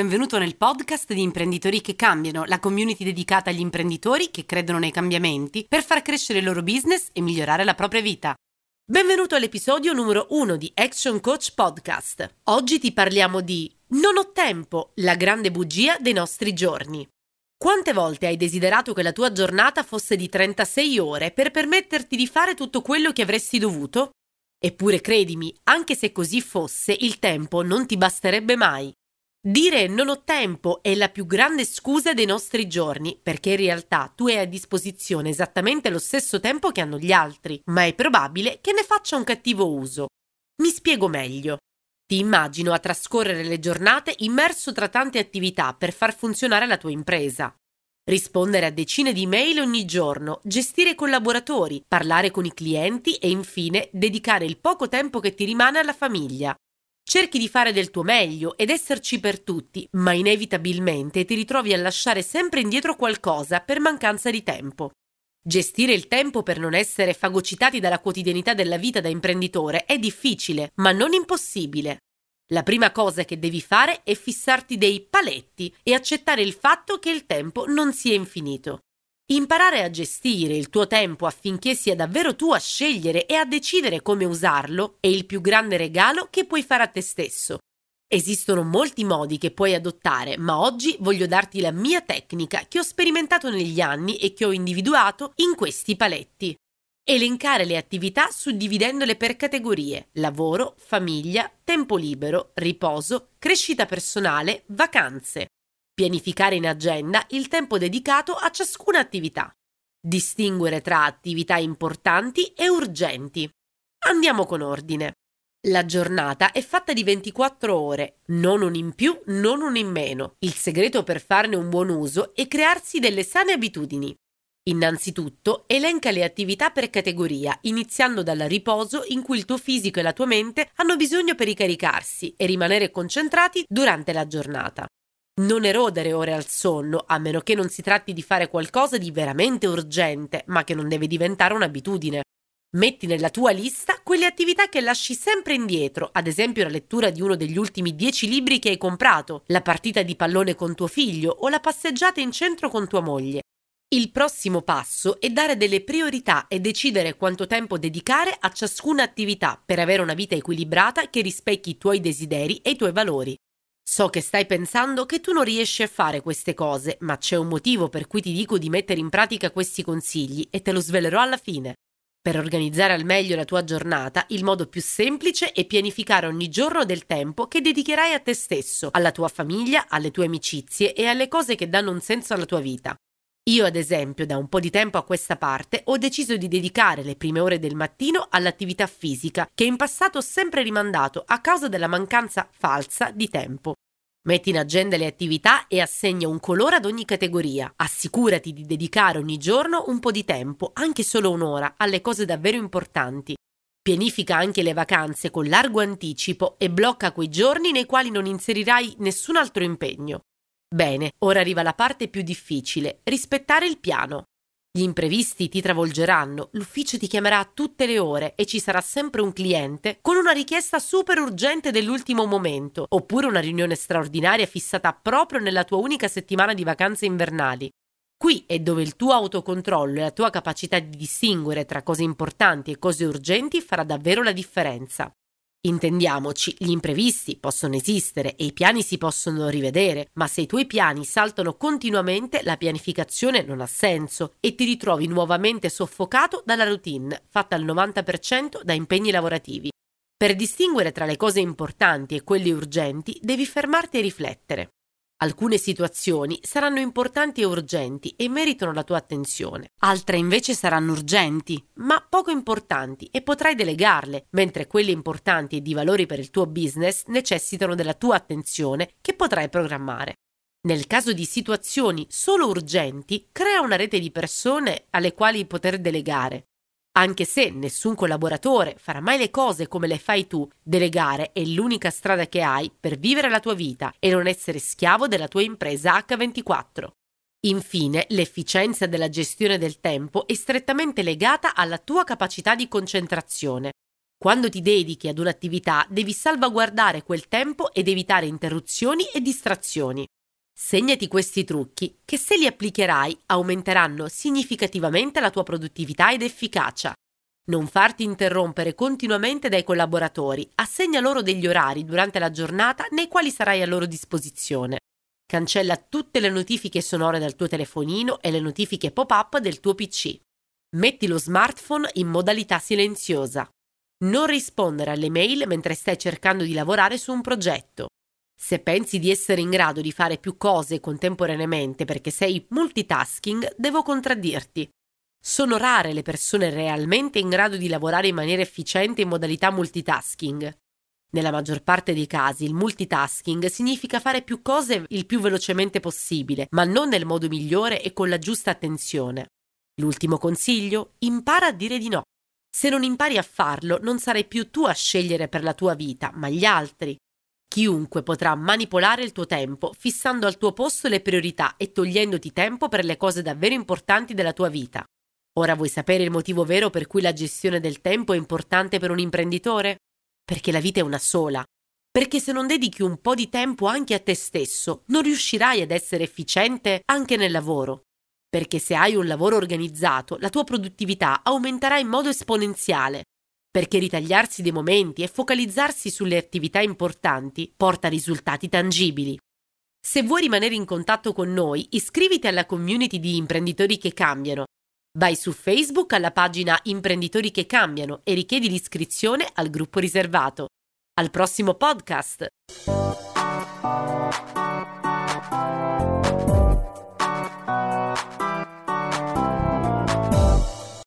benvenuto nel podcast di Imprenditori che cambiano, la community dedicata agli imprenditori che credono nei cambiamenti per far crescere il loro business e migliorare la propria vita. Benvenuto all'episodio numero 1 di Action Coach Podcast. Oggi ti parliamo di Non ho tempo, la grande bugia dei nostri giorni. Quante volte hai desiderato che la tua giornata fosse di 36 ore per permetterti di fare tutto quello che avresti dovuto? Eppure credimi, anche se così fosse, il tempo non ti basterebbe mai. Dire non ho tempo è la più grande scusa dei nostri giorni, perché in realtà tu hai a disposizione esattamente lo stesso tempo che hanno gli altri, ma è probabile che ne faccia un cattivo uso. Mi spiego meglio. Ti immagino a trascorrere le giornate immerso tra tante attività per far funzionare la tua impresa. Rispondere a decine di mail ogni giorno, gestire collaboratori, parlare con i clienti e infine dedicare il poco tempo che ti rimane alla famiglia. Cerchi di fare del tuo meglio ed esserci per tutti, ma inevitabilmente ti ritrovi a lasciare sempre indietro qualcosa per mancanza di tempo. Gestire il tempo per non essere fagocitati dalla quotidianità della vita da imprenditore è difficile, ma non impossibile. La prima cosa che devi fare è fissarti dei paletti e accettare il fatto che il tempo non sia infinito. Imparare a gestire il tuo tempo affinché sia davvero tu a scegliere e a decidere come usarlo è il più grande regalo che puoi fare a te stesso. Esistono molti modi che puoi adottare, ma oggi voglio darti la mia tecnica che ho sperimentato negli anni e che ho individuato in questi paletti. Elencare le attività suddividendole per categorie: lavoro, famiglia, tempo libero, riposo, crescita personale, vacanze pianificare in agenda il tempo dedicato a ciascuna attività, distinguere tra attività importanti e urgenti. Andiamo con ordine. La giornata è fatta di 24 ore, non un in più, non un in meno. Il segreto per farne un buon uso è crearsi delle sane abitudini. Innanzitutto, elenca le attività per categoria, iniziando dal riposo in cui il tuo fisico e la tua mente hanno bisogno per ricaricarsi e rimanere concentrati durante la giornata. Non erodere ore al sonno, a meno che non si tratti di fare qualcosa di veramente urgente, ma che non deve diventare un'abitudine. Metti nella tua lista quelle attività che lasci sempre indietro, ad esempio la lettura di uno degli ultimi dieci libri che hai comprato, la partita di pallone con tuo figlio o la passeggiata in centro con tua moglie. Il prossimo passo è dare delle priorità e decidere quanto tempo dedicare a ciascuna attività per avere una vita equilibrata che rispecchi i tuoi desideri e i tuoi valori. So che stai pensando che tu non riesci a fare queste cose, ma c'è un motivo per cui ti dico di mettere in pratica questi consigli e te lo svelerò alla fine. Per organizzare al meglio la tua giornata, il modo più semplice è pianificare ogni giorno del tempo che dedicherai a te stesso, alla tua famiglia, alle tue amicizie e alle cose che danno un senso alla tua vita. Io, ad esempio, da un po' di tempo a questa parte ho deciso di dedicare le prime ore del mattino all'attività fisica, che in passato ho sempre rimandato a causa della mancanza falsa di tempo. Metti in agenda le attività e assegna un colore ad ogni categoria. Assicurati di dedicare ogni giorno un po' di tempo, anche solo un'ora, alle cose davvero importanti. Pianifica anche le vacanze con largo anticipo e blocca quei giorni nei quali non inserirai nessun altro impegno. Bene, ora arriva la parte più difficile, rispettare il piano. Gli imprevisti ti travolgeranno, l'ufficio ti chiamerà a tutte le ore e ci sarà sempre un cliente con una richiesta super urgente dell'ultimo momento, oppure una riunione straordinaria fissata proprio nella tua unica settimana di vacanze invernali. Qui è dove il tuo autocontrollo e la tua capacità di distinguere tra cose importanti e cose urgenti farà davvero la differenza. Intendiamoci, gli imprevisti possono esistere e i piani si possono rivedere, ma se i tuoi piani saltano continuamente, la pianificazione non ha senso e ti ritrovi nuovamente soffocato dalla routine, fatta al 90% da impegni lavorativi. Per distinguere tra le cose importanti e quelle urgenti, devi fermarti e riflettere. Alcune situazioni saranno importanti e urgenti e meritano la tua attenzione. Altre invece saranno urgenti, ma poco importanti e potrai delegarle, mentre quelle importanti e di valori per il tuo business necessitano della tua attenzione che potrai programmare. Nel caso di situazioni solo urgenti, crea una rete di persone alle quali poter delegare. Anche se nessun collaboratore farà mai le cose come le fai tu, delegare è l'unica strada che hai per vivere la tua vita e non essere schiavo della tua impresa H24. Infine, l'efficienza della gestione del tempo è strettamente legata alla tua capacità di concentrazione. Quando ti dedichi ad un'attività devi salvaguardare quel tempo ed evitare interruzioni e distrazioni. Segnati questi trucchi che se li applicherai aumenteranno significativamente la tua produttività ed efficacia. Non farti interrompere continuamente dai collaboratori, assegna loro degli orari durante la giornata nei quali sarai a loro disposizione. Cancella tutte le notifiche sonore dal tuo telefonino e le notifiche pop-up del tuo PC. Metti lo smartphone in modalità silenziosa. Non rispondere alle mail mentre stai cercando di lavorare su un progetto. Se pensi di essere in grado di fare più cose contemporaneamente perché sei multitasking, devo contraddirti. Sono rare le persone realmente in grado di lavorare in maniera efficiente in modalità multitasking. Nella maggior parte dei casi il multitasking significa fare più cose il più velocemente possibile, ma non nel modo migliore e con la giusta attenzione. L'ultimo consiglio? Impara a dire di no. Se non impari a farlo, non sarai più tu a scegliere per la tua vita, ma gli altri. Chiunque potrà manipolare il tuo tempo, fissando al tuo posto le priorità e togliendoti tempo per le cose davvero importanti della tua vita. Ora vuoi sapere il motivo vero per cui la gestione del tempo è importante per un imprenditore? Perché la vita è una sola. Perché se non dedichi un po' di tempo anche a te stesso, non riuscirai ad essere efficiente anche nel lavoro. Perché se hai un lavoro organizzato, la tua produttività aumenterà in modo esponenziale perché ritagliarsi dei momenti e focalizzarsi sulle attività importanti porta risultati tangibili. Se vuoi rimanere in contatto con noi, iscriviti alla community di imprenditori che cambiano. Vai su Facebook alla pagina Imprenditori che cambiano e richiedi l'iscrizione al gruppo riservato. Al prossimo podcast!